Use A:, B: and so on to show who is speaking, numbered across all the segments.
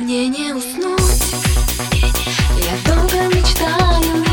A: Мне не уснуть. Я долго мечтаю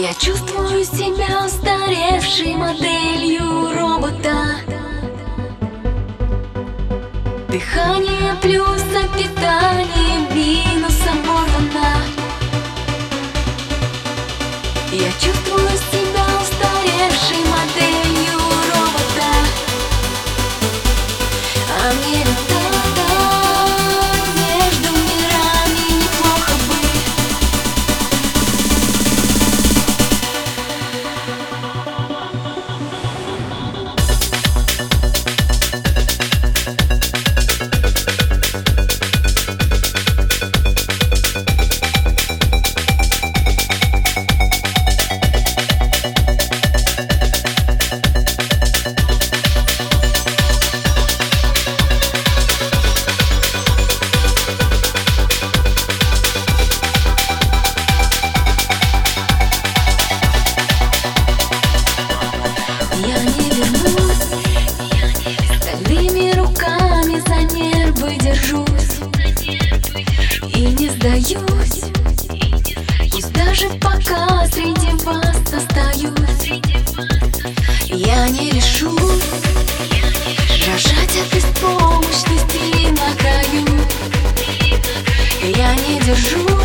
A: Я чувствую себя устаревшей моделью робота. Дыхание плюс питание не сдаюсь. Пусть даже пока среди вас остаюсь. Я не решусь Дрожать от беспомощности на краю. Я не держусь